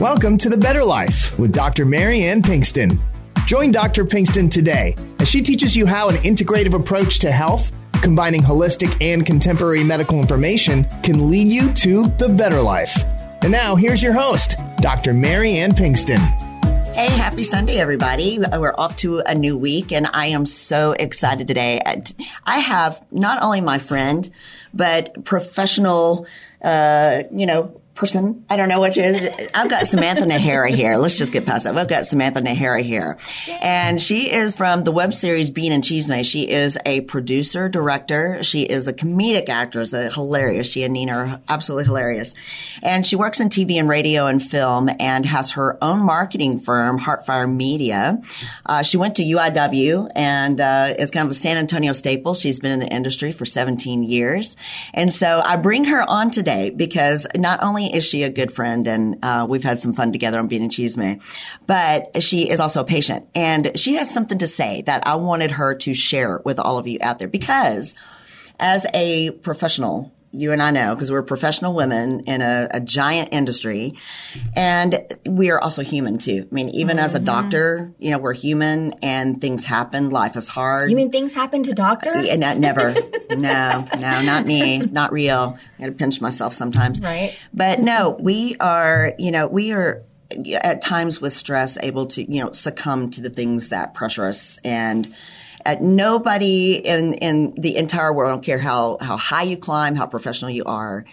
Welcome to The Better Life with Dr. Marianne Pinkston. Join Dr. Pinkston today as she teaches you how an integrative approach to health, combining holistic and contemporary medical information, can lead you to the better life. And now, here's your host, Dr. Marianne Pinkston. Hey, happy Sunday, everybody. We're off to a new week, and I am so excited today. I have not only my friend, but professional, uh, you know, person. I don't know what she is. I've got Samantha Najera here. Let's just get past that. I've got Samantha Najera here. And she is from the web series Bean and Chisme. She is a producer, director. She is a comedic actress, a hilarious. She and Nina are absolutely hilarious. And she works in TV and radio and film and has her own marketing firm, Heartfire Media. Uh, she went to UIW and uh, is kind of a San Antonio staple. She's been in the industry for 17 years. And so I bring her on today because not only is she a good friend? And uh, we've had some fun together on Bean and Chisme, but she is also a patient. And she has something to say that I wanted her to share with all of you out there. Because as a professional, you and I know because we're professional women in a, a, giant industry and we are also human too. I mean, even mm-hmm. as a mm-hmm. doctor, you know, we're human and things happen. Life is hard. You mean things happen to doctors? Uh, never. no, no, not me. Not real. I gotta pinch myself sometimes. Right. But no, we are, you know, we are at times with stress able to, you know, succumb to the things that pressure us and, uh, nobody in, in the entire world, I don't care how, how high you climb, how professional you are,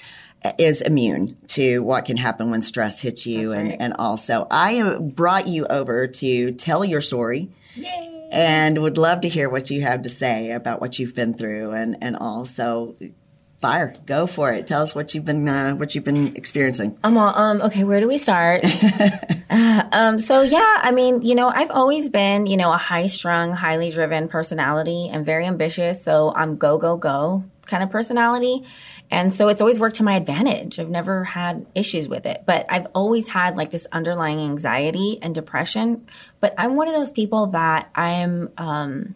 uh, is immune to what can happen when stress hits you. And, and also, I brought you over to tell your story. Yay. And would love to hear what you have to say about what you've been through and, and all. So fire. Go for it. Tell us what you've been uh, what you've been experiencing. Um, um okay where do we start? Uh, um so yeah i mean you know i've always been you know a high strung highly driven personality and very ambitious. So i'm go go go kind of personality. And so it's always worked to my advantage. I've never had issues with it. But i've always had like this underlying anxiety and depression. But i'm one of those people that i'm um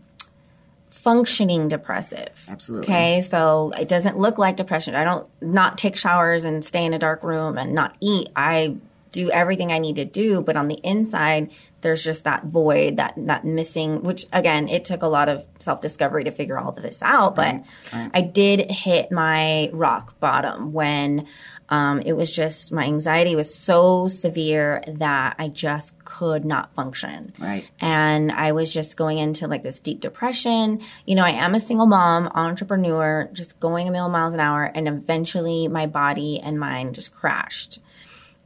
functioning depressive. Absolutely. Okay, so it doesn't look like depression. I don't not take showers and stay in a dark room and not eat. I do everything I need to do, but on the inside, there's just that void, that that missing. Which again, it took a lot of self discovery to figure all of this out. But right. Right. I did hit my rock bottom when um, it was just my anxiety was so severe that I just could not function. Right. And I was just going into like this deep depression. You know, I am a single mom, entrepreneur, just going a million miles an hour. And eventually my body and mind just crashed.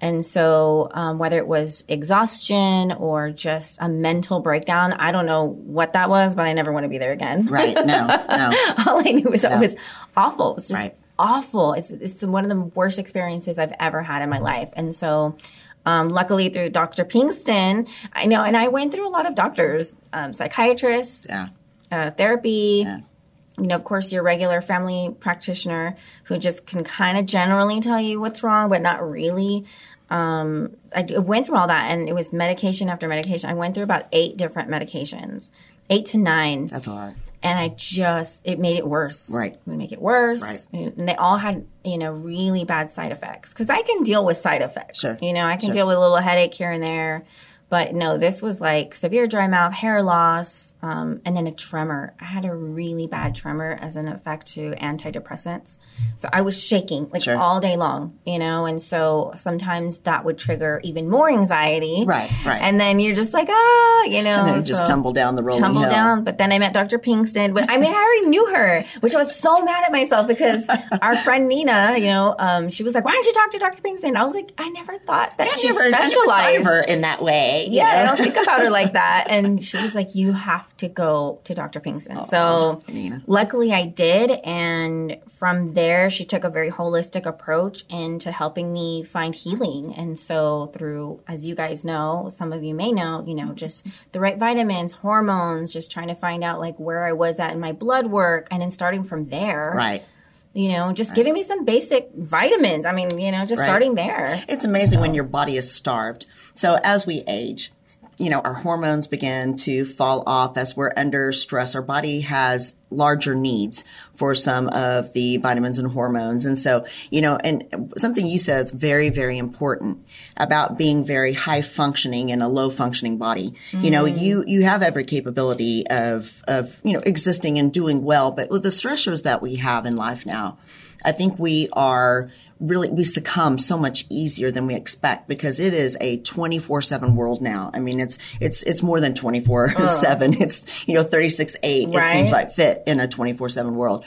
And so, um, whether it was exhaustion or just a mental breakdown, I don't know what that was, but I never want to be there again. Right. No, no. All I knew was No. it was awful. It was just Right. Awful. It's, it's one of the worst experiences I've ever had in my life. And so, um, luckily through Dr. Pinkston, I know, and I went through a lot of doctors, um, psychiatrists, Yeah. uh, therapy. Yeah. You know, of course, your regular family practitioner who just can kind of generally tell you what's wrong, but not really. Um, I went through all that, and it was medication after medication. I went through about eight different medications, eight to nine, That's a lot. And I just it made it worse. Right. would make it worse. Right. and they all had you know really bad side effects because I can deal with side effects. Sure. you know I can Sure. deal with a little headache here and there, but no, this was like severe dry mouth, hair loss, um, and then a tremor. I had a really bad tremor as an effect to antidepressants, so I was shaking like Sure. all day long. You know, and so sometimes that would trigger even more anxiety. Right, right. And then you're just like ah, you know, And then just so- tumble down the rolling tumble hill. down. But then I met Dr. Pinkston. But I mean, I already knew her, which I was so mad at myself because our friend Nina, you know, um, she was like, "Why don't you talk to Dr. Pinkston?" I was like, I never thought that I she never, I never specialized. of her in that way. Yeah, I don't think about her like that. And she was like, "You have to go to Dr. Pinkston." so Nina. luckily, I did, and from there, she took a very holistic approach into helping me find healing. And so, through, as you guys know, some of you may know, you know, just the right vitamins, hormones, just trying to find out like where I was at in my blood work, and then starting from there, Right. You know, just giving me some basic vitamins. I mean, you know, just Right. starting there. It's amazing when your body is starved. So as we age, you know, our hormones begin to fall off as we're under stress. Our body has larger needs for some of the vitamins and hormones. And so, you know, and something you said is very, very important about being very high functioning in a low functioning body. Mm. You know, you, you have every capability of, of, you know, existing and doing well, but with the stressors that we have in life now, I think we are really we succumb so much easier than we expect because it is a 24/7 world now. I mean, it's it's it's more than 24/7. It's, you know, 36/8 right? it seems like fit in a 24/7 world.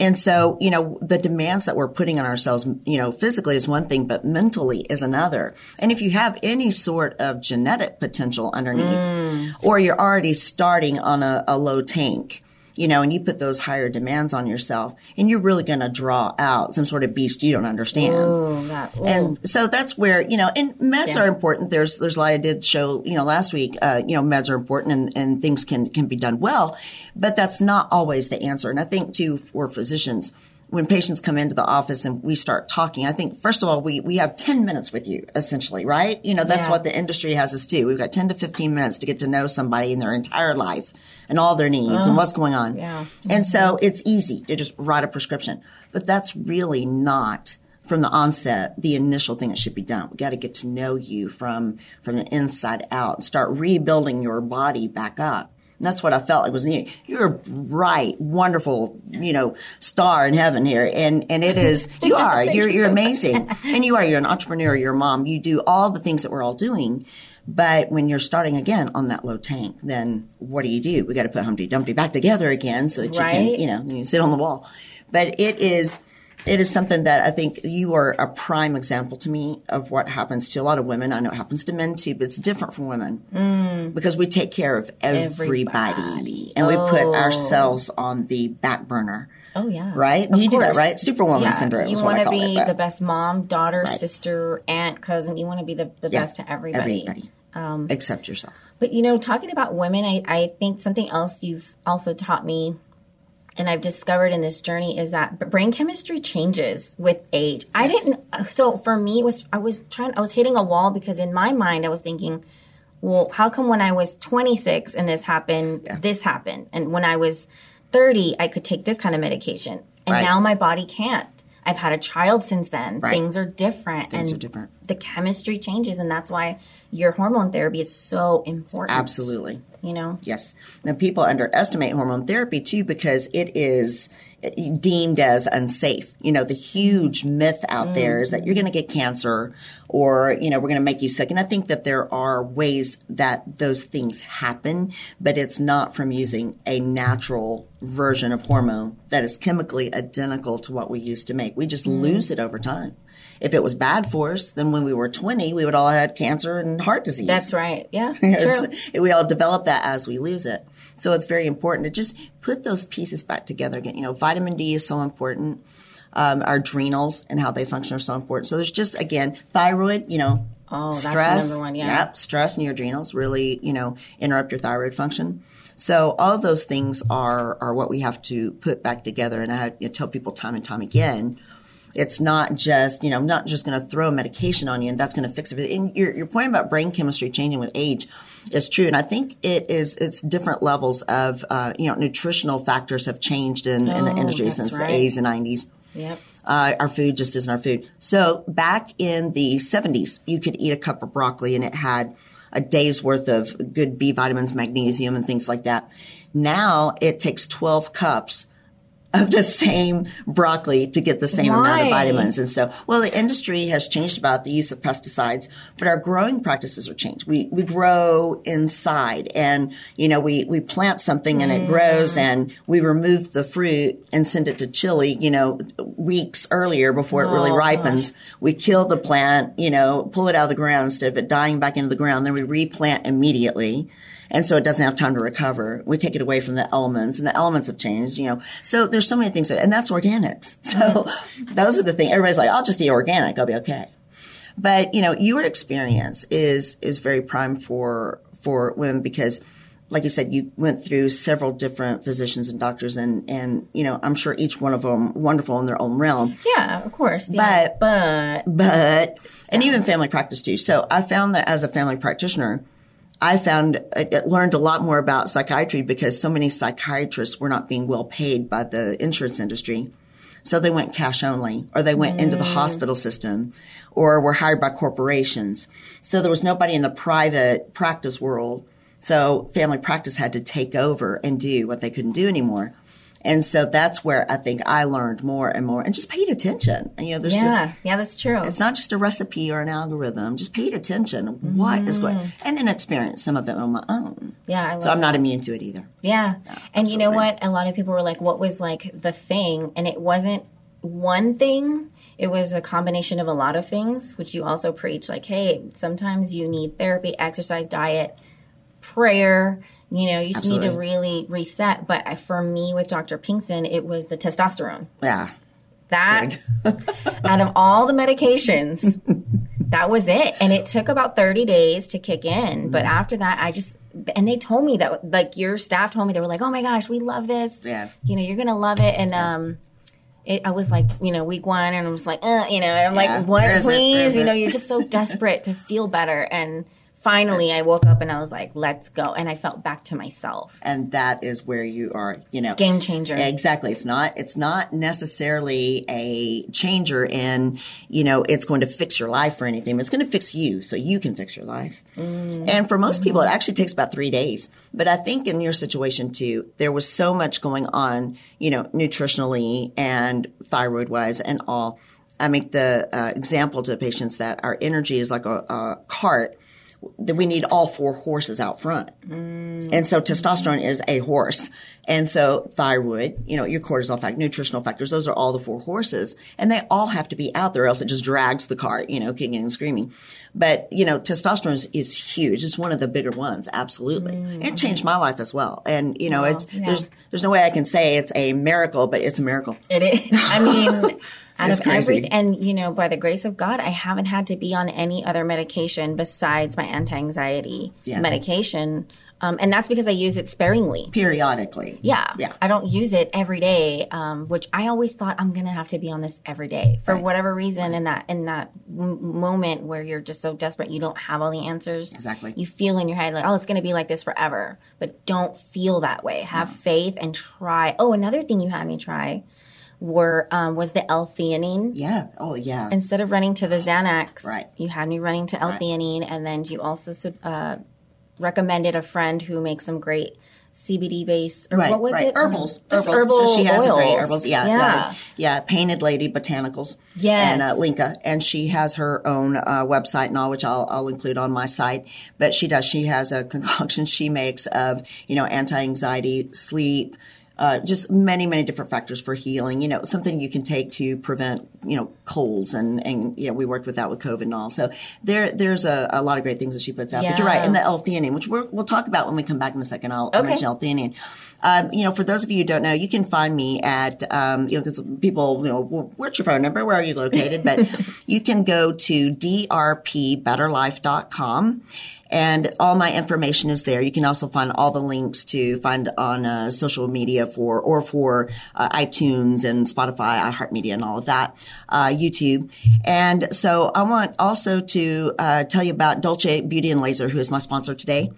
And so, you know, the demands that we're putting on ourselves, you know, physically is one thing, but mentally is another. And if you have any sort of genetic potential underneath, mm. or you're already starting on a, a low tank, you know, and you put those higher demands on yourself and you're really going to draw out some sort of beast you don't understand. Ooh, that, ooh. And so that's where, you know, and meds yeah. are important. There's, there's a lot I did show, you know, last week, uh, you know, meds are important and, and things can, can be done well, but that's not always the answer. And I think too, for physicians, when patients come into the office and we start talking, I think first of all, we, we have 10 minutes with you essentially, right? You know, that's yeah. what the industry has us do. We've got 10 to 15 minutes to get to know somebody in their entire life and all their needs and oh, what's going on. Yeah. And so it's easy to just write a prescription, but that's really not from the onset the initial thing that should be done. We got to get to know you from from the inside out and start rebuilding your body back up. And that's what I felt like was needed. You're a bright, wonderful, you know, star in heaven here. And, and it is, you are, you're, you are amazing. and you are, you're an entrepreneur, you're a mom, you do all the things that we're all doing. But when you're starting again on that low tank, then what do you do? We got to put Humpty Dumpty back together again so that right? you can, you know, you sit on the wall. But it is, it is something that I think you are a prime example to me of what happens to a lot of women. I know it happens to men too, but it's different from women mm. because we take care of everybody, everybody. and oh. we put oh. ourselves on the back burner. Oh yeah, right. Of you course. do that, right? Superwoman yeah. syndrome. You want to be it, the best mom, daughter, right. sister, aunt, cousin. You want to be the, the yeah. best to everybody, everybody. Um, except yourself. But you know, talking about women, I, I think something else you've also taught me and I've discovered in this journey is that brain chemistry changes with age. Yes. I didn't, so for me, it was, I was trying, I was hitting a wall because in my mind, I was thinking, well, how come when I was 26 and this happened, yeah. this happened? And when I was 30, I could take this kind of medication. And right. now my body can't. I've had a child since then. Right. Things are different. Things and are different. The chemistry changes, and that's why your hormone therapy is so important. Absolutely. You know? Yes. Now, people underestimate hormone therapy too because it is deemed as unsafe. You know, the huge myth out mm. there is that you're going to get cancer or, you know, we're going to make you sick. And I think that there are ways that those things happen, but it's not from using a natural version of hormone that is chemically identical to what we used to make. We just mm. lose it over time if it was bad for us, then when we were 20, we would all have had cancer and heart disease. That's right. Yeah. true. we all develop that as we lose it. So it's very important to just put those pieces back together again. You know, vitamin D is so important. Um, our adrenals and how they function are so important. So there's just, again, thyroid, you know, Oh, stress. number one, yeah. Yep, stress in your adrenals really, you know, interrupt your thyroid function. So all of those things are are what we have to put back together. And I you know, tell people time and time again, it's not just, you know, I'm not just going to throw medication on you and that's going to fix everything. And your, your point about brain chemistry changing with age is true. And I think it is, it's different levels of, uh, you know, nutritional factors have changed in, oh, in the oh, industry since right. the 80s and 90s. Yep. Uh, our food just isn't our food. So back in the 70s, you could eat a cup of broccoli and it had a day's worth of good B vitamins, magnesium, and things like that. Now it takes 12 cups of the same broccoli to get the same Why? amount of vitamins. And so, well, the industry has changed about the use of pesticides, but our growing practices are changed. We, we grow inside and, you know, we, we plant something and mm. it grows and we remove the fruit and send it to Chile, you know, weeks earlier before it really oh, ripens. Gosh. We kill the plant, you know, pull it out of the ground instead of it dying back into the ground. Then we replant immediately and so it doesn't have time to recover. We take it away from the elements, and the elements have changed. You know, so there's so many things, that, and that's organics. So those are the things. Everybody's like, "I'll just eat organic. I'll be okay." But you know, your experience is is very prime for for women because like you said, you went through several different physicians and doctors, and and you know, I'm sure each one of them wonderful in their own realm. Yeah, of course. Yeah. But but but, and even family practice too. So I found that as a family practitioner, I found I learned a lot more about psychiatry because so many psychiatrists were not being well paid by the insurance industry. So they went cash only, or they went mm. into the mm. hospital system, or were hired by corporations. So there was nobody in the private practice world. So family practice had to take over and do what they couldn't do anymore. And so that's where I think I learned more and more and just paid attention. And, you know, there's yeah, just. Yeah, that's true. It's not just a recipe or an algorithm. Just paid attention. Mm-hmm. What is going, and then experience some of it on my own. Yeah. so I'm not immune to it either. Yeah. yeah and you know what? A lot of people were like, what was like the thing? And it wasn't one thing. It was a combination of a lot of things, which you also preach like, hey, sometimes you need therapy, exercise, diet, prayer, you know, you just Absolutely. need to really reset. But for me with Dr. Pinkston, it was the testosterone. Yeah. That, out of all the medications, that was it. And it took about 30 days to kick in. But mm-hmm. after that, I just, and they told me that, like, your staff told me, they were like, oh my gosh, we love this. Yes. You know, you're going to love it. And, um, it, I was like, you know, week one, and I was like, uh, you know, and I'm yeah. like, what, please? You know, you're just so desperate to feel better. And finally I woke up and I was like, let's go. And I felt back to myself. And that is where you are, you know. Game changer. Exactly. It's not, it's not necessarily a changer in, you know, it's going to fix your life or anything. It's going to fix you so you can fix your life. Mm-hmm. And for most people, it actually takes about three days. But I think in your situation too, there was so much going on, you know, nutritionally and thyroid wise and all. I make the uh, example to patients that our energy is like a, a cart that we need all four horses out front. Mm. And so testosterone is a horse. And so thyroid, you know, your cortisol factor, nutritional factors, those are all the four horses. And they all have to be out there, else it just drags the cart, you know, kicking and screaming. But, you know, testosterone is, is huge. It's one of the bigger ones, absolutely. Mm. It changed my life as well. And, you know, well, it's, yeah. there's, there's no way I can say it's a miracle, but it's a miracle. It is. I mean, out of everything. And, you know, by the grace of God, I haven't had to be on any other medication besides my anti anxiety yeah. medication. Um, and that's because I use it sparingly. Periodically. Yeah. Yeah. I don't use it every day, um, which I always thought I'm going to have to be on this every day for right. whatever reason. Right. In that, in that m- moment where you're just so desperate, you don't have all the answers. Exactly. You feel in your head like, oh, it's going to be like this forever. But don't feel that way. Have no. faith and try. Oh, another thing you had me try were um, was the L-theanine. Yeah. Oh, yeah. Instead of running to the Xanax, right. you had me running to L-theanine, right. and then you also uh, recommended a friend who makes some great CBD based or right, what was right. it? Herbals. herbals. herbal so she has oils. a great herbals. Yeah, yeah, uh, yeah. Painted Lady Botanicals. Yes. And uh, Linka, and she has her own uh, website and all, which I'll, I'll include on my site. But she does. She has a concoction she makes of you know anti anxiety, sleep uh, just many, many different factors for healing. You know, something you can take to prevent, you know, colds and, and, you know, we worked with that with COVID and all. So there, there's a, a lot of great things that she puts out. Yeah. But you're right. And the L-theanine, which we will talk about when we come back in a second. I'll, okay. Mention L-theanine. Um, you know, for those of you who don't know, you can find me at, um, you know, because people, you know, what's your phone number? Where are you located? But you can go to drpbetterlife.com and all my information is there. You can also find all the links to find on uh, social media for or for uh, iTunes and Spotify, iHeartMedia, and all of that, uh, YouTube. And so I want also to uh, tell you about Dolce Beauty and Laser, who is my sponsor today.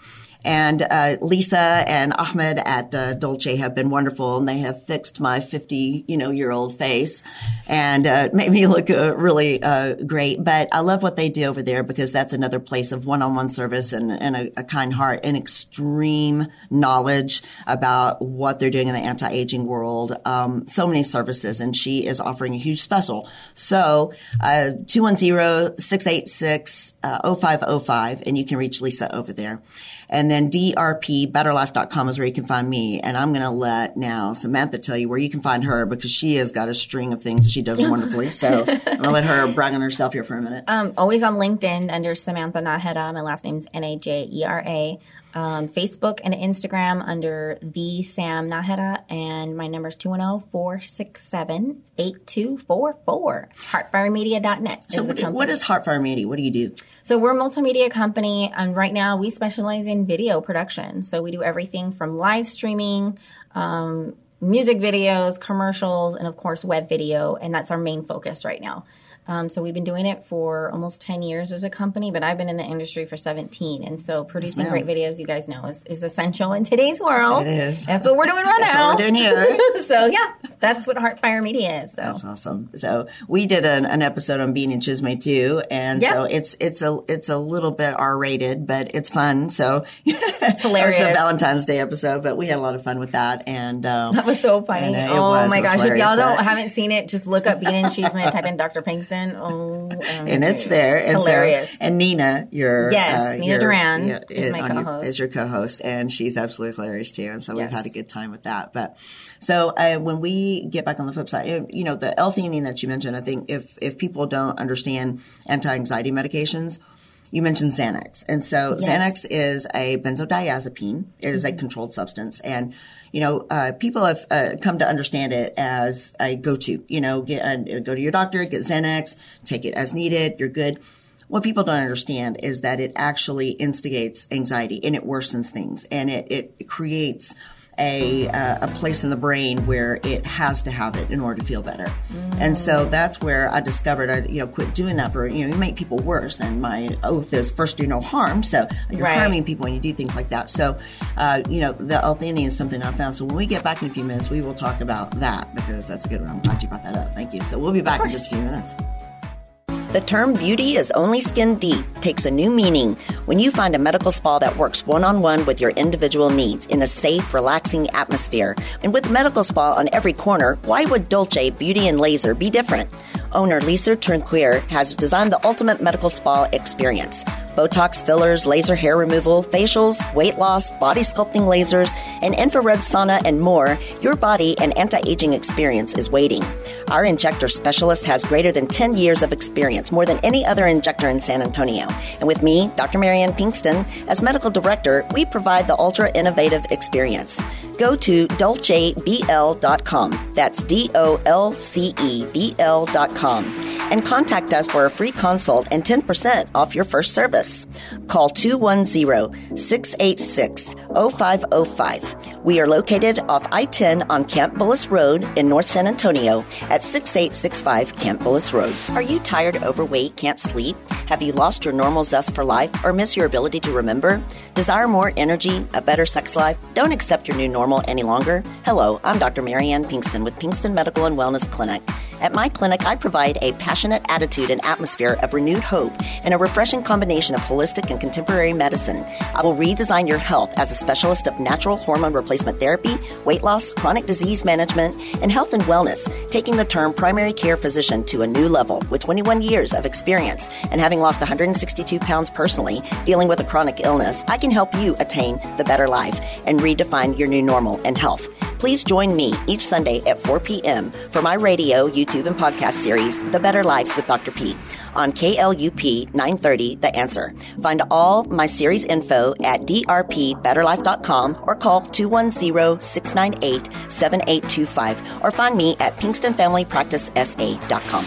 And uh, Lisa and Ahmed at uh, Dolce have been wonderful, and they have fixed my 50, you know, year old face and uh, made me look uh, really uh, great. But I love what they do over there because that's another place of one-on-one service and, and a, a, kind heart and extreme knowledge about what they're doing in the anti-aging world. Um, so many services, and she is offering a huge special. So uh, 210-686-0505, and you can reach Lisa over there. And then drpbetterlife.com is where you can find me. And I'm going to let now Samantha tell you where you can find her because she has got a string of things she does wonderfully. So I'm going to let her brag on herself here for a minute. Um, always on LinkedIn under Samantha Najera. My last name is N-A-J-E-R-A. Um, Facebook and Instagram under the Sam Najera, and my number is 210-467-8244. Heartfiremedia.net. So what, what is Heartfire Media? What do you do? So we're a multimedia company, and right now we specialize in video production. So we do everything from live streaming, um, music videos, commercials, and of course, web video. And that's our main focus right now. Um, so we've been doing it for almost 10 years as a company, but I've been in the industry for 17. And so producing yes, great videos, you guys know, is, is essential in today's world. It is. That's what we're doing right that's now. What we're doing here. so yeah, that's what Heartfire Media is. So that's awesome. So we did an, an episode on Bean and Chisme too, and yep. so it's it's a it's a little bit R rated, but it's fun. So it's hilarious. that was the Valentine's Day episode, but we had a lot of fun with that, and um, that was so funny. Uh, oh was, my gosh! If y'all don't haven't seen it, just look up Bean and Chisme, and type in Dr. Pinkston. Oh and it's there. And hilarious. So, and Nina, your yes, uh, Nina your, Duran is my co-host. Your, is your co-host, and she's absolutely hilarious too. And so yes. we've had a good time with that. But so uh, when we get back on the flip side, you know, the L-theanine that you mentioned, I think if if people don't understand anti-anxiety medications. You mentioned Xanax. And so yes. Xanax is a benzodiazepine. It is mm-hmm. a controlled substance. And you know, uh, people have uh, come to understand it as a go-to. You know, get, uh, go to your doctor, get Xanax, take it as needed. You're good. What people don't understand is that it actually instigates anxiety and it worsens things and it, it creates a, uh, a place in the brain where it has to have it in order to feel better. Mm. And so that's where I discovered I, you know, quit doing that for, you know, you make people worse. And my oath is first do no harm. So you're right. harming people when you do things like that. So, uh, you know, the L-theanine is something I found. So when we get back in a few minutes, we will talk about that because that's a good one. I'm glad you brought that up. Thank you. So we'll be back in just a few minutes. The term beauty is only skin deep takes a new meaning when you find a medical spa that works one on one with your individual needs in a safe, relaxing atmosphere. And with medical spa on every corner, why would Dolce Beauty and Laser be different? Owner Lisa Trinquier has designed the ultimate medical spa experience. Botox fillers, laser hair removal, facials, weight loss, body sculpting lasers, an infrared sauna, and more, your body and anti aging experience is waiting. Our injector specialist has greater than 10 years of experience, more than any other injector in San Antonio. And with me, Dr. Marianne Pinkston, as medical director, we provide the ultra innovative experience. Go to dolcebl.com. That's D O L C E B L.com and contact us for a free consult and 10% off your first service. Call 210 686 0505. We are located off I 10 on Camp Bullis Road in North San Antonio at 6865 Camp Bullis Road. Are you tired, overweight, can't sleep? Have you lost your normal zest for life or miss your ability to remember? Desire more energy, a better sex life? Don't accept your new normal any longer? Hello, I'm Dr. Marianne Pinkston with Pinkston Medical and Wellness Clinic. At my clinic, I provide a passionate attitude and atmosphere of renewed hope and a refreshing combination of holistic and contemporary medicine. I will redesign your health as a specialist of natural hormone replacement therapy, weight loss, chronic disease management, and health and wellness, taking the term primary care physician to a new level with 21 years of experience and having lost 162 pounds personally dealing with a chronic illness. I can help you attain the better life and redefine your new normal and health. Please join me each Sunday at 4 p.m. for my radio, YouTube, and podcast series, The Better Life with Dr. P, on KLUP 930 The Answer. Find all my series info at drpbetterlife.com or call 210-698-7825 or find me at pinkstonfamilypracticesa.com.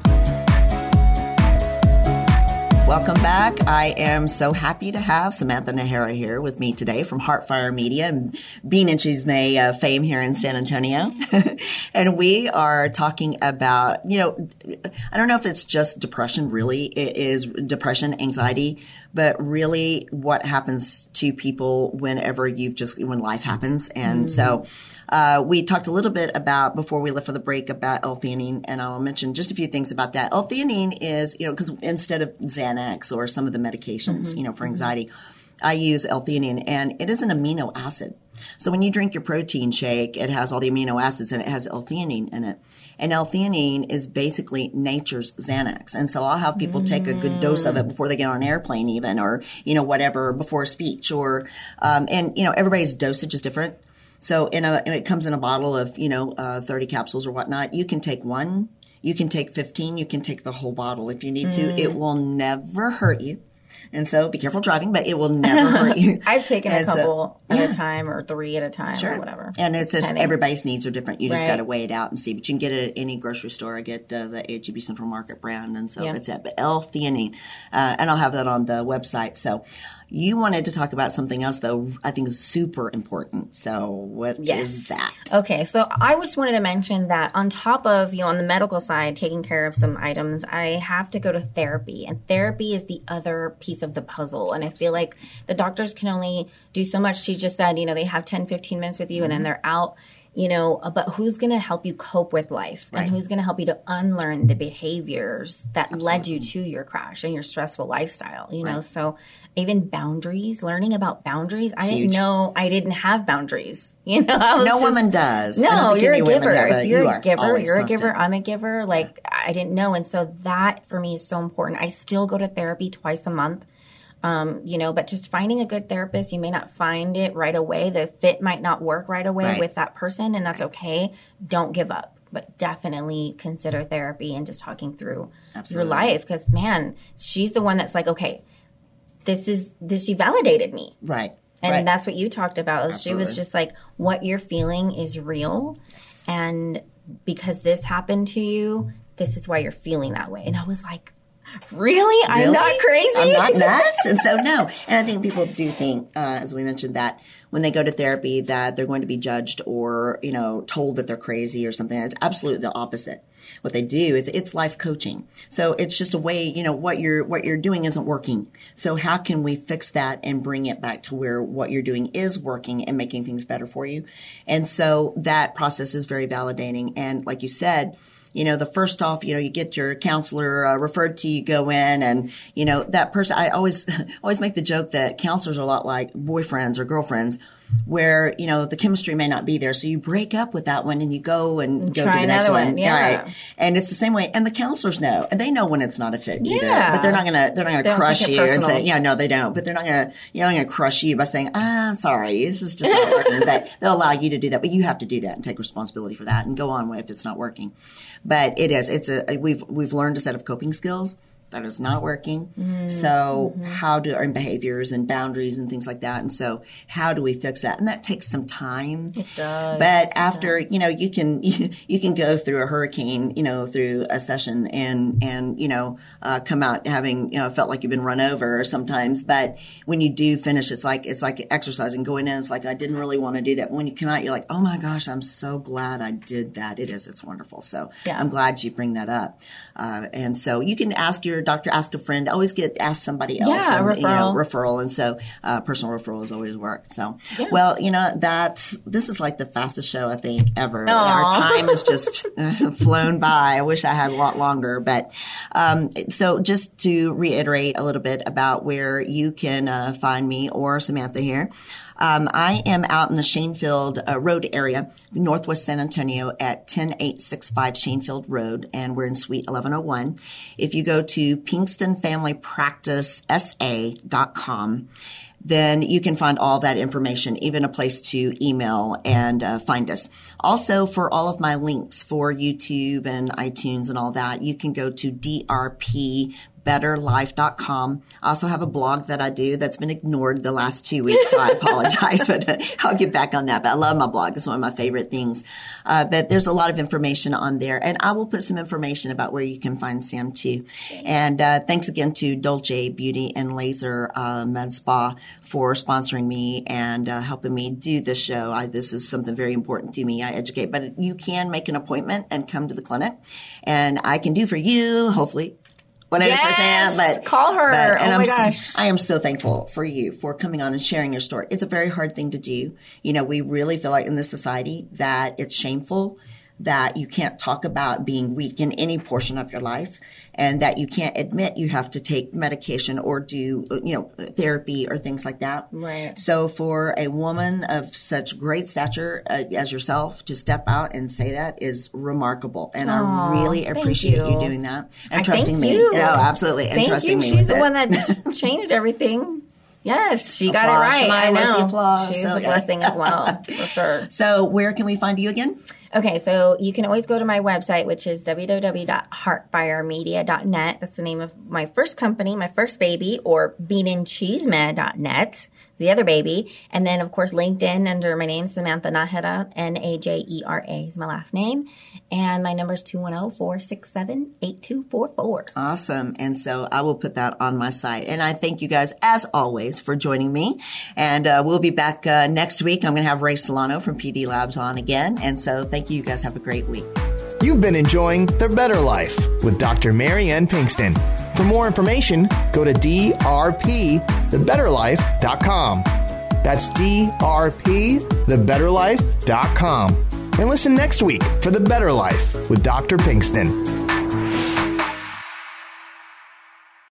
Welcome back. I am so happy to have Samantha Najera here with me today from Heartfire Media and Bean and Chisme uh, fame here in San Antonio. and we are talking about, you know, I don't know if it's just depression, really. It is depression, anxiety, but really what happens to people whenever you've just, when life happens. And mm. so, uh, we talked a little bit about before we left for the break about L-theanine, and I'll mention just a few things about that. L-theanine is, you know, because instead of Xanax or some of the medications, mm-hmm. you know, for mm-hmm. anxiety. I use L-theanine, and it is an amino acid. So when you drink your protein shake, it has all the amino acids and it has L-theanine in it. And L-theanine is basically nature's Xanax. And so I'll have people take a good dose of it before they get on an airplane even, or, you know, whatever, before a speech or, um, and, you know, everybody's dosage is different. So in a, it comes in a bottle of, you know, uh, 30 capsules or whatnot. You can take one, you can take 15, you can take the whole bottle if you need mm. to. It will never hurt you. And so be careful driving, but it will never hurt you. I've taken and a couple so, yeah. at a time or three at a time sure. or whatever. And it's just Depending. everybody's needs are different. You just right. got to weigh it out and see. But you can get it at any grocery store. I get uh, the HEB Central Market brand, and so yeah. that's it. But L-theanine, uh, and I'll have that on the website. So you wanted to talk about something else, though, I think is super important. So, what yes. is that? Okay, so I just wanted to mention that on top of, you know, on the medical side, taking care of some items, I have to go to therapy. And therapy is the other piece of the puzzle. And I feel like the doctors can only do so much. She just said, you know, they have 10, 15 minutes with you mm-hmm. and then mm-hmm. they're out you know, but who's going to help you cope with life right. and who's going to help you to unlearn the behaviors that Absolutely. led you to your crash and your stressful lifestyle, you right. know? So even boundaries, learning about boundaries. I didn't know I didn't have boundaries. You know, no just, woman does. No, you're a giver. Have, you're you a giver. You're a giver. I'm a giver. Like yeah. I didn't know. And so that for me is so important. I still go to therapy twice a month. Um, you know, but just finding a good therapist, you may not find it right away. The fit might not work right away right. with that person, and that's right. okay. Don't give up, but definitely consider therapy and just talking through Absolutely. your life. Because man, she's the one that's like, okay, this is this she validated me. Right. And right. that's what you talked about. Absolutely. She was just like, what you're feeling is real. Yes. And because this happened to you, this is why you're feeling that way. And I was like, Really? really? I'm not crazy. I'm not nuts. and so no. And I think people do think, uh, as we mentioned, that when they go to therapy, that they're going to be judged or you know told that they're crazy or something. it's absolutely the opposite. What they do is it's life coaching. So it's just a way, you know, what you're what you're doing isn't working. So how can we fix that and bring it back to where what you're doing is working and making things better for you? And so that process is very validating. And like you said you know, the first off, you know, you get your counselor uh, referred to, you go in and, you know, that person, I always, always make the joke that counselors are a lot like boyfriends or girlfriends where, you know, the chemistry may not be there. So you break up with that one and you go and, and go to the next one. one. Yeah. Right. And it's the same way. And the counselors know, and they know when it's not a fit either, yeah. but they're not to, they're not going to crush you and say, yeah, no, they don't, but they're not to, you're not to crush you by saying, ah, I'm sorry, this is just not working. but they'll allow you to do that, but you have to do that and take responsibility for that and go on with if it's not working. But it is. It's a we've we've learned a set of coping skills that is not working. Mm-hmm. So mm-hmm. how do our behaviors and boundaries and things like that? And so how do we fix that? And that takes some time. It does. But after, you know, you can, you, you, can go through a hurricane, you know, through a session and, and, you know, uh, come out having, you know, felt like you've been run over sometimes. But when you do finish, it's like, it's like exercising going in. It's like, I didn't really want to do that. But when you come out, you're like, oh my gosh, I'm so glad I did that. It is. It's wonderful. So yeah. I'm glad you bring that up. Uh, and so you can ask your doctor, ask a friend, always get ask somebody else. Yeah, and, referral. You know, referral. And so uh, personal referrals always work. So, yeah. well, you know, that this is like the fastest show I think ever. Aww. Our time has just flown by. I wish I had a lot longer. But um, so just to reiterate a little bit about where you can uh, find me or Samantha here. Um, I am out in the Shaenfield uh, Road area, Northwest San Antonio at 10865 Shaenfield Road, and we're in Suite 1101. If you go to PinkstonFamilyPracticeSA.com, then you can find all that information, even a place to email and uh, find us. Also, for all of my links for YouTube and iTunes and all that, you can go to drp betterlife.com. I also have a blog that I do that's been ignored the last two weeks, so I apologize, but I'll get back on that. But I love my blog. It's one of my favorite things. Uh, but there's a lot of information on there, and I will put some information about where you can find Sam too. And uh, thanks again to Dolce Beauty and Laser uh, Med Spa for sponsoring me and uh, helping me do this show. I, this is something very important to me. I educate, but you can make an appointment and come to the clinic, and I can do for you, hopefully, 100%. Yes! But Call her. but- and Oh I'm my gosh. I am so thankful for you for coming on and sharing your story. It's a very hard thing to do. You know, we really feel like in this society that it's shameful that you can't talk about being weak in any portion of your life and that you can't admit you have to take medication or do, you know, therapy or things like that. Right. So for a woman of such great stature uh, as yourself to step out and say that is remarkable. And I really appreciate you. you. doing that and I trusting me. you. No, absolutely. And Thank trusting you. me She's the it. one that changed everything. Yes, she got it right. Shemaya, I where's the applause? She's So a good. blessing as well, for sure. So where can we find you again? Okay, so you can always go to my website, which is www.heartfiremedia.net. That's the name of my first company, my first baby, or beanandcheeseman.net, the other baby. And then, of course, LinkedIn under my name, Samantha Najera, N A J E R A is my last name. And my number is 210 467 8244. Awesome. And so I will put that on my site. And I thank you guys, as always, for joining me. And uh, we'll be back uh, next week. I'm going to have Ray Solano from PD Labs on again. And so thank you. You guys have a great week. You've been enjoying The Better Life with Dr. Marianne Pinkston. For more information, go to drpthebetterlife.com. That's drpthebetterlife.com. And listen next week for The Better Life with Dr. Pinkston.